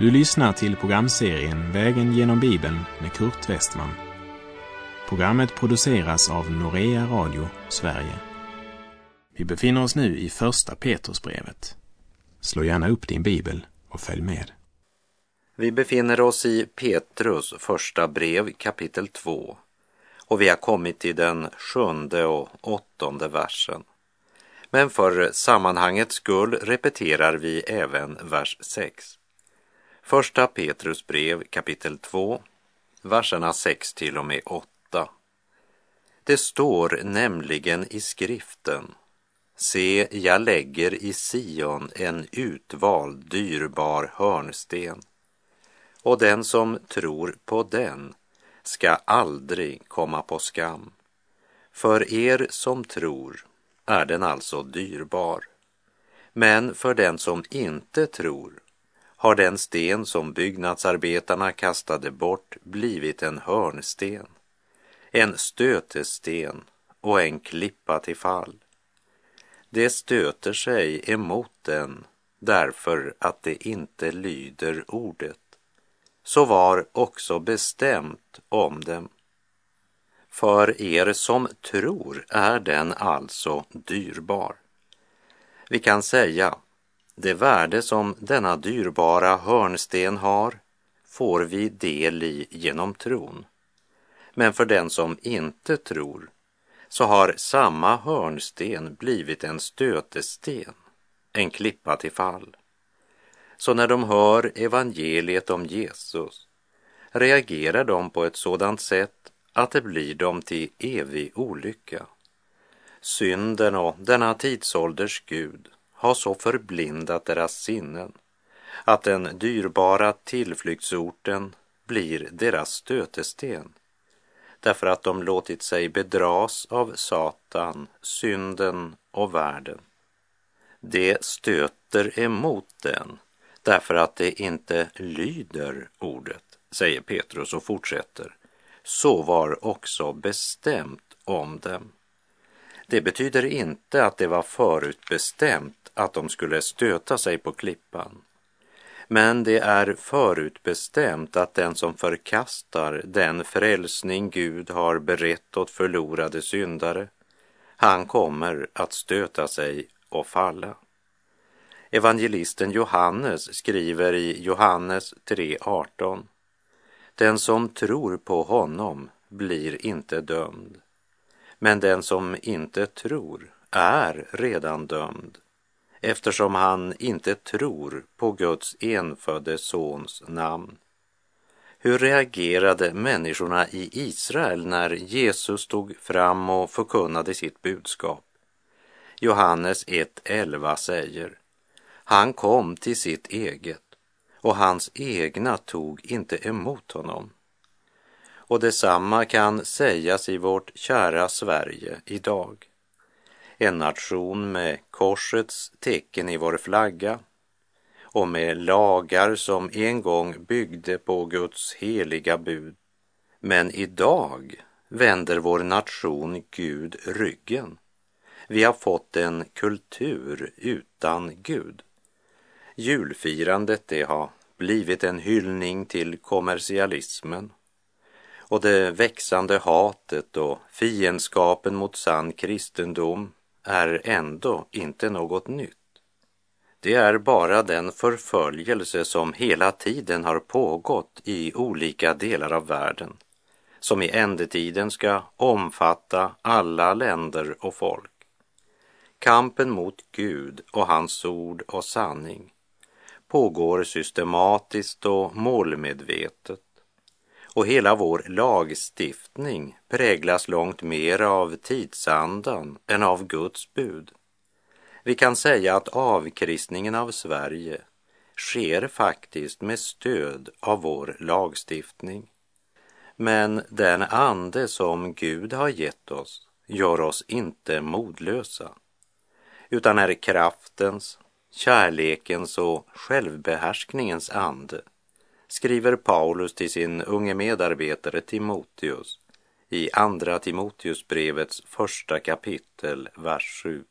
Du lyssnar till programserien Vägen genom Bibeln med Kurt Westman. Programmet produceras av Norea Radio Sverige. Vi befinner oss nu i Första Petrusbrevet. Slå gärna upp din bibel och följ med. Vi befinner oss i Petrus första brev kapitel 2 och vi har kommit till den sjunde och åttonde versen. Men för sammanhangets skull repeterar vi även vers 6. Första Petrus brev kapitel 2, verserna 6 till och med 8. Det står nämligen i skriften Se, jag lägger i Sion en utvald dyrbar hörnsten och den som tror på den ska aldrig komma på skam. För er som tror är den alltså dyrbar. Men för den som inte tror har den sten som byggnadsarbetarna kastade bort blivit en hörnsten, en stötesten och en klippa till fall. Det stöter sig emot den därför att det inte lyder ordet. Så var också bestämt om dem. För er som tror är den alltså dyrbar. Vi kan säga, det värde som denna dyrbara hörnsten har får vi del i genom tron. Men för den som inte tror så har samma hörnsten blivit en stötesten, en klippa till fall. Så när de hör evangeliet om Jesus reagerar de på ett sådant sätt att det blir dem till evig olycka. Synden och denna tidsålders Gud har så förblindat deras sinnen att den dyrbara tillflyktsorten blir deras stötesten därför att de låtit sig bedras av Satan, synden och världen. Det stöter emot den därför att det inte lyder ordet, säger Petrus och fortsätter. Så var också bestämt om dem. Det betyder inte att det var förutbestämt att de skulle stöta sig på klippan. Men det är förutbestämt att den som förkastar den frälsning Gud har berett åt förlorade syndare, han kommer att stöta sig och falla. Evangelisten Johannes skriver i Johannes 3.18. Den som tror på honom blir inte dömd, men den som inte tror är redan dömd eftersom han inte tror på Guds enfödde sons namn. Hur reagerade människorna i Israel när Jesus stod fram och förkunnade sitt budskap? Johannes 1.11 säger, han kom till sitt eget och hans egna tog inte emot honom. Och detsamma kan sägas i vårt kära Sverige idag en nation med korsets tecken i vår flagga och med lagar som en gång byggde på Guds heliga bud. Men idag vänder vår nation Gud ryggen. Vi har fått en kultur utan Gud. Julfirandet det har blivit en hyllning till kommersialismen och det växande hatet och fiendskapen mot sann kristendom är ändå inte något nytt. Det är bara den förföljelse som hela tiden har pågått i olika delar av världen, som i ändetiden ska omfatta alla länder och folk. Kampen mot Gud och hans ord och sanning pågår systematiskt och målmedvetet och hela vår lagstiftning präglas långt mer av tidsandan än av Guds bud. Vi kan säga att avkristningen av Sverige sker faktiskt med stöd av vår lagstiftning. Men den ande som Gud har gett oss gör oss inte modlösa, utan är kraftens, kärlekens och självbehärskningens ande skriver Paulus till sin unge medarbetare Timoteus i Andra Timoteusbrevets första kapitel, vers 7.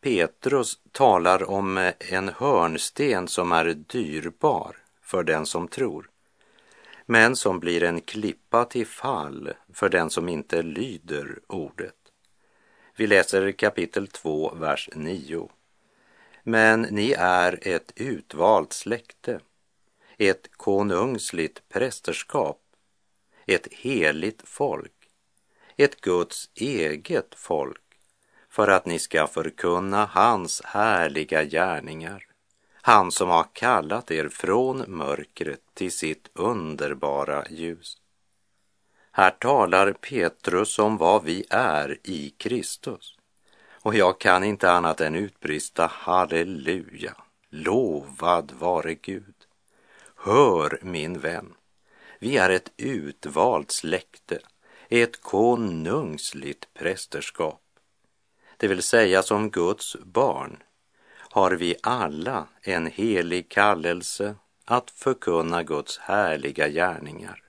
Petrus talar om en hörnsten som är dyrbar för den som tror, men som blir en klippa till fall för den som inte lyder ordet. Vi läser kapitel 2, vers 9. Men ni är ett utvalt släkte, ett konungsligt prästerskap, ett heligt folk, ett Guds eget folk, för att ni ska förkunna hans härliga gärningar, han som har kallat er från mörkret till sitt underbara ljus. Här talar Petrus om vad vi är i Kristus. Och jag kan inte annat än utbrista halleluja, lovad vare Gud. Hör min vän, vi är ett utvalt släkte, ett konungsligt prästerskap. Det vill säga som Guds barn har vi alla en helig kallelse att förkunna Guds härliga gärningar,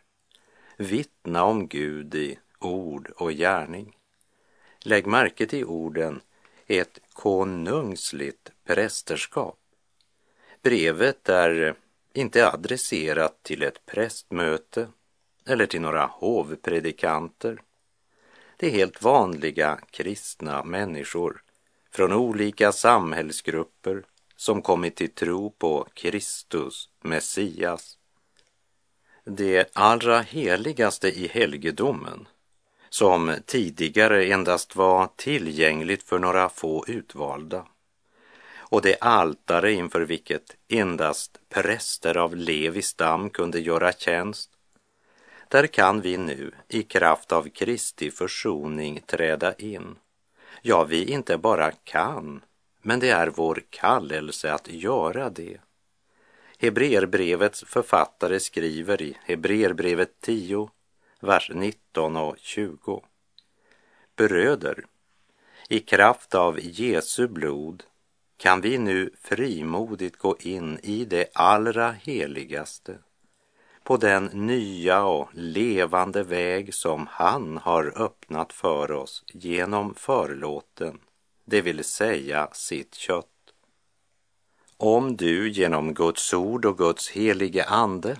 vittna om Gud i ord och gärning. Lägg märke till orden ett konungsligt prästerskap. Brevet är inte adresserat till ett prästmöte eller till några hovpredikanter. Det är helt vanliga kristna människor från olika samhällsgrupper som kommit till tro på Kristus, Messias. Det allra heligaste i helgedomen, som tidigare endast var tillgängligt för några få utvalda, och det altare inför vilket endast präster av Levi stam kunde göra tjänst, där kan vi nu i kraft av Kristi försoning träda in. Ja, vi inte bara kan, men det är vår kallelse att göra det. Hebreerbrevets författare skriver i Hebreerbrevet 10, vers 19 och 20. Bröder, i kraft av Jesu blod kan vi nu frimodigt gå in i det allra heligaste på den nya och levande väg som han har öppnat för oss genom förlåten, det vill säga sitt kött. Om du genom Guds ord och Guds helige ande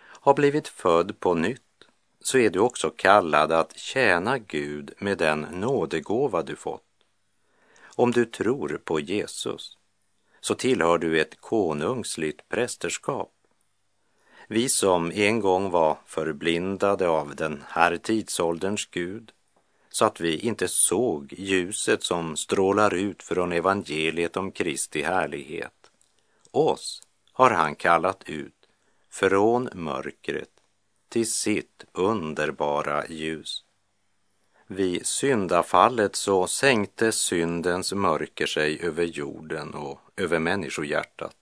har blivit född på nytt så är du också kallad att tjäna Gud med den nådegåva du fått. Om du tror på Jesus så tillhör du ett konungsligt prästerskap vi som en gång var förblindade av den här tidsålderns Gud, så att vi inte såg ljuset som strålar ut från evangeliet om Kristi härlighet. Oss har han kallat ut från mörkret till sitt underbara ljus. Vid syndafallet så sänkte syndens mörker sig över jorden och över människohjärtat.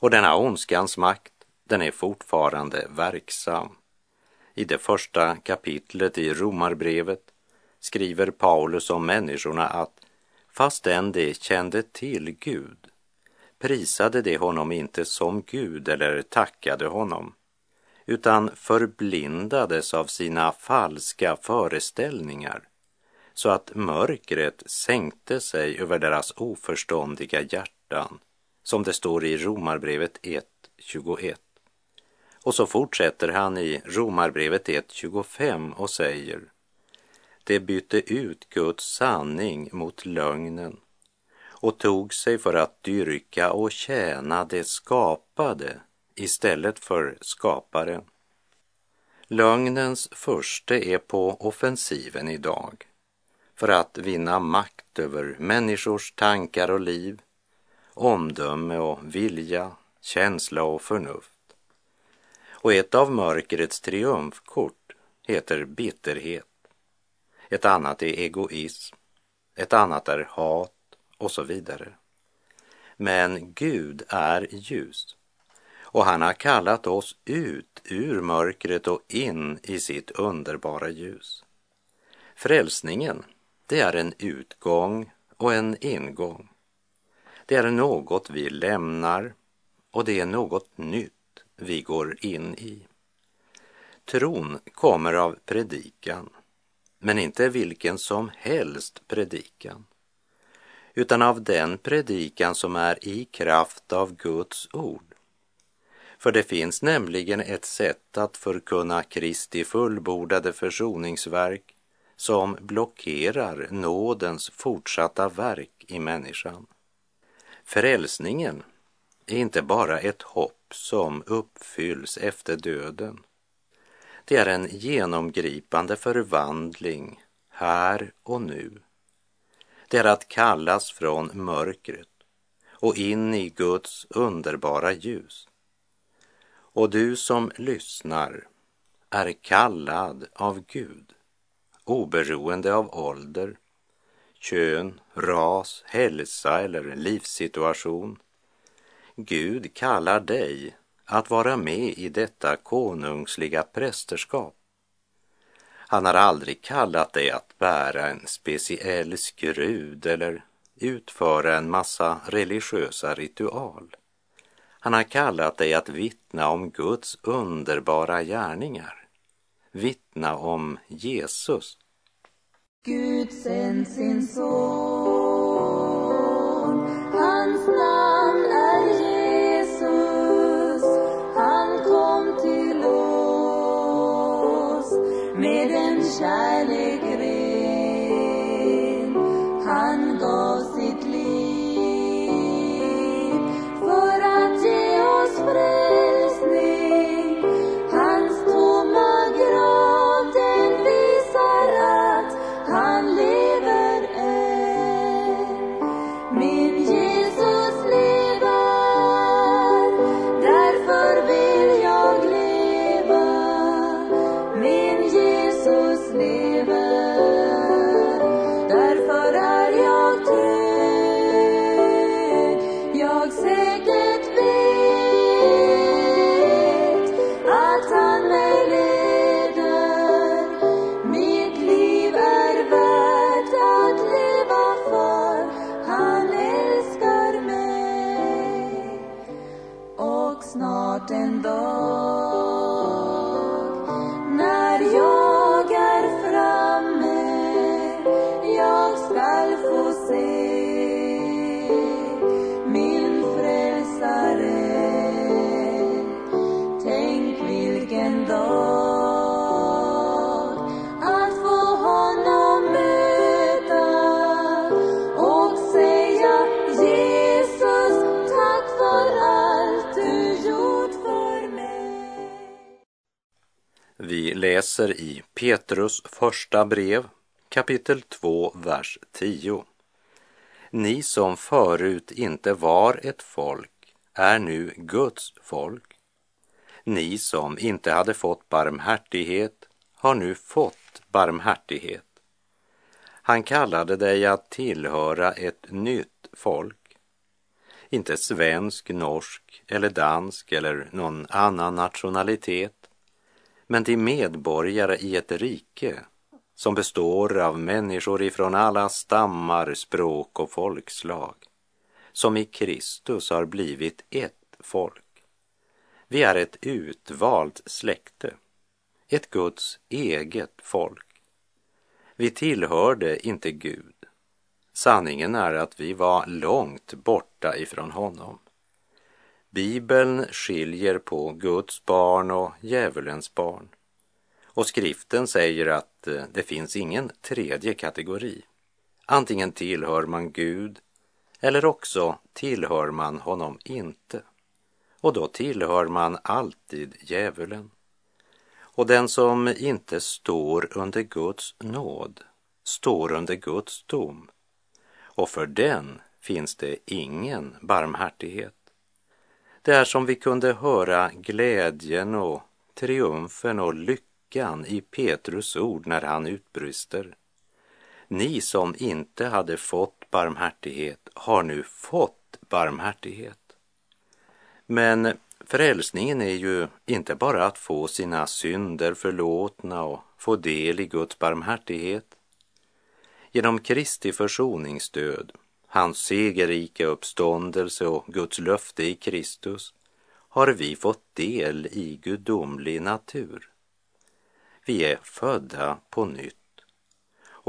Och denna ondskans makt den är fortfarande verksam. I det första kapitlet i Romarbrevet skriver Paulus om människorna att fastän de kände till Gud prisade de honom inte som Gud eller tackade honom utan förblindades av sina falska föreställningar så att mörkret sänkte sig över deras oförståndiga hjärtan, som det står i Romarbrevet 1.21. Och så fortsätter han i Romarbrevet 1.25 och säger Det bytte ut Guds sanning mot lögnen och tog sig för att dyrka och tjäna det skapade istället för skaparen. Lögnens förste är på offensiven idag för att vinna makt över människors tankar och liv, omdöme och vilja, känsla och förnuft. Och ett av mörkrets triumfkort heter bitterhet. Ett annat är egoism. Ett annat är hat och så vidare. Men Gud är ljus och han har kallat oss ut ur mörkret och in i sitt underbara ljus. Frälsningen, det är en utgång och en ingång. Det är något vi lämnar och det är något nytt vi går in i. Tron kommer av predikan, men inte vilken som helst predikan, utan av den predikan som är i kraft av Guds ord. För det finns nämligen ett sätt att förkunna Kristi fullbordade försoningsverk som blockerar nådens fortsatta verk i människan. Frälsningen är inte bara ett hopp som uppfylls efter döden. Det är en genomgripande förvandling här och nu. Det är att kallas från mörkret och in i Guds underbara ljus. Och du som lyssnar är kallad av Gud, oberoende av ålder, kön, ras, hälsa eller livssituation. Gud kallar dig att vara med i detta konungsliga prästerskap. Han har aldrig kallat dig att bära en speciell skrud eller utföra en massa religiösa ritual. Han har kallat dig att vittna om Guds underbara gärningar. Vittna om Jesus. Gud sänd sin son, hans namn är Jesus. Han kom till oss med en kärlek läser i Petrus första brev, kapitel 2, vers 10. Ni som förut inte var ett folk är nu Guds folk. Ni som inte hade fått barmhärtighet har nu fått barmhärtighet. Han kallade dig att tillhöra ett nytt folk. Inte svensk, norsk eller dansk eller någon annan nationalitet men till medborgare i ett rike som består av människor ifrån alla stammar, språk och folkslag, som i Kristus har blivit ett folk. Vi är ett utvalt släkte, ett Guds eget folk. Vi tillhörde inte Gud. Sanningen är att vi var långt borta ifrån honom. Bibeln skiljer på Guds barn och djävulens barn. Och skriften säger att eh, det finns ingen tredje kategori. Antingen tillhör man Gud eller också tillhör man honom inte. Och då tillhör man alltid djävulen. Och den som inte står under Guds nåd står under Guds dom. Och för den finns det ingen barmhärtighet. Det är som vi kunde höra glädjen och triumfen och lyckan i Petrus ord när han utbrister. Ni som inte hade fått barmhärtighet har nu fått barmhärtighet. Men frälsningen är ju inte bara att få sina synder förlåtna och få del i Guds barmhärtighet. Genom Kristi försoningsdöd hans segerrika uppståndelse och Guds löfte i Kristus har vi fått del i gudomlig natur. Vi är födda på nytt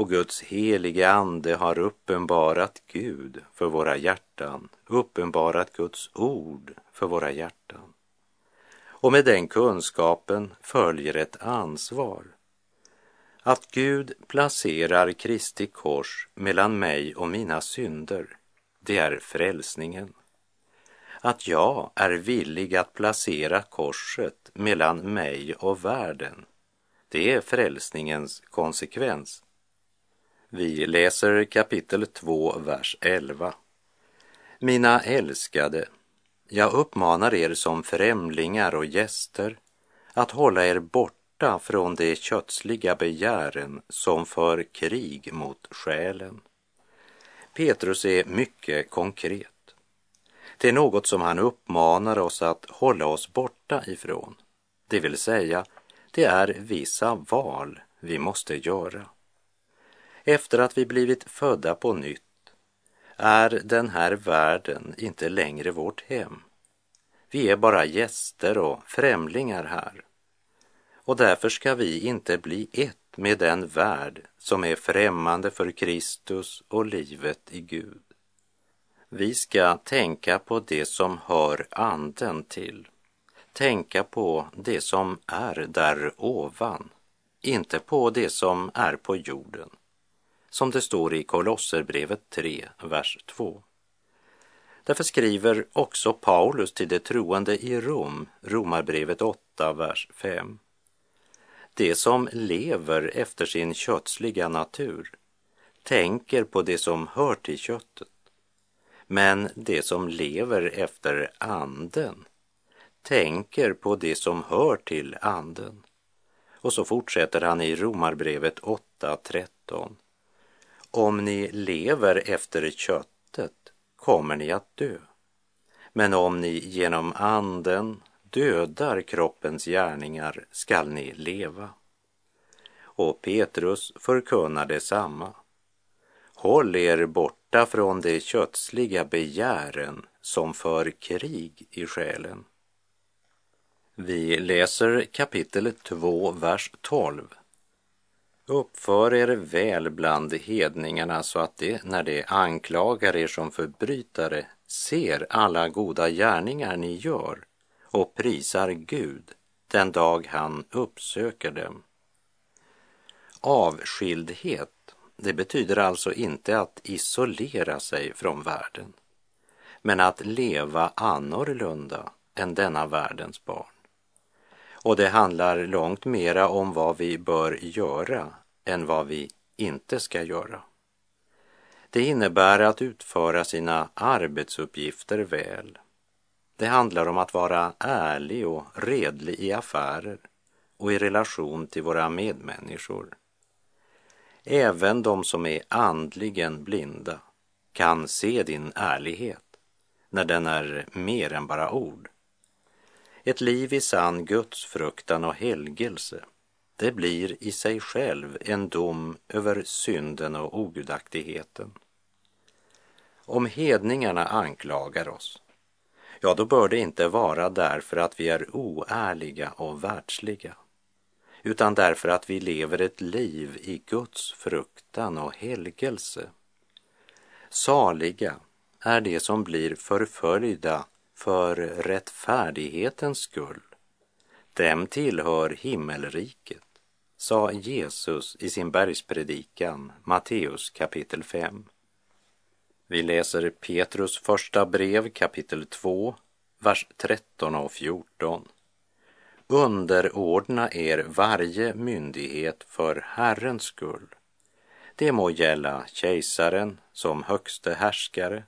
och Guds helige ande har uppenbarat Gud för våra hjärtan, uppenbarat Guds ord för våra hjärtan. Och med den kunskapen följer ett ansvar. Att Gud placerar Kristi kors mellan mig och mina synder, det är frälsningen. Att jag är villig att placera korset mellan mig och världen, det är frälsningens konsekvens. Vi läser kapitel 2, vers 11. Mina älskade, jag uppmanar er som främlingar och gäster att hålla er borta från de kötsliga begären som för krig mot själen. Petrus är mycket konkret. Det är något som han uppmanar oss att hålla oss borta ifrån. Det vill säga, det är vissa val vi måste göra. Efter att vi blivit födda på nytt är den här världen inte längre vårt hem. Vi är bara gäster och främlingar här. Och därför ska vi inte bli ett med den värld som är främmande för Kristus och livet i Gud. Vi ska tänka på det som hör anden till. Tänka på det som är där ovan, inte på det som är på jorden som det står i Kolosserbrevet 3, vers 2. Därför skriver också Paulus till de troende i Rom, Romarbrevet 8, vers 5. Det som lever efter sin kötsliga natur tänker på det som hör till köttet. Men det som lever efter anden tänker på det som hör till anden. Och så fortsätter han i Romarbrevet 8.13. Om ni lever efter köttet kommer ni att dö. Men om ni genom anden dödar kroppens gärningar skall ni leva. Och Petrus förkunnar detsamma. Håll er borta från de kötsliga begären som för krig i själen. Vi läser kapitel 2, vers 12. Uppför er väl bland hedningarna så att de, när de anklagar er som förbrytare, ser alla goda gärningar ni gör och prisar Gud den dag han uppsöker dem. Avskildhet, det betyder alltså inte att isolera sig från världen, men att leva annorlunda än denna världens barn. Och det handlar långt mera om vad vi bör göra än vad vi inte ska göra. Det innebär att utföra sina arbetsuppgifter väl. Det handlar om att vara ärlig och redlig i affärer och i relation till våra medmänniskor. Även de som är andligen blinda kan se din ärlighet när den är mer än bara ord. Ett liv i sann gudsfruktan och helgelse det blir i sig själv en dom över synden och ogudaktigheten. Om hedningarna anklagar oss, ja, då bör det inte vara därför att vi är oärliga och världsliga, utan därför att vi lever ett liv i Guds fruktan och helgelse. Saliga är de som blir förföljda för rättfärdighetens skull. Dem tillhör himmelriket sa Jesus i sin bergspredikan, Matteus kapitel 5. Vi läser Petrus första brev kapitel 2, vers 13 och 14. Underordna er varje myndighet för Herrens skull. Det må gälla kejsaren som högste härskare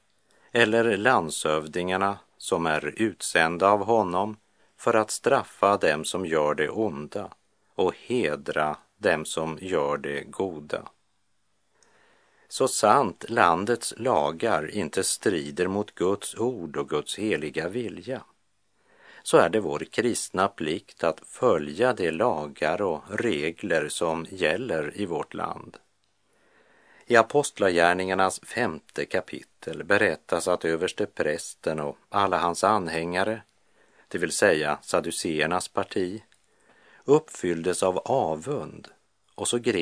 eller landshövdingarna som är utsända av honom för att straffa dem som gör det onda och hedra dem som gör det goda. Så sant landets lagar inte strider mot Guds ord och Guds heliga vilja, så är det vår kristna plikt att följa de lagar och regler som gäller i vårt land. I Apostlagärningarnas femte kapitel berättas att överste prästen och alla hans anhängare, det vill säga saduceernas parti, uppfylldes av avund och så grep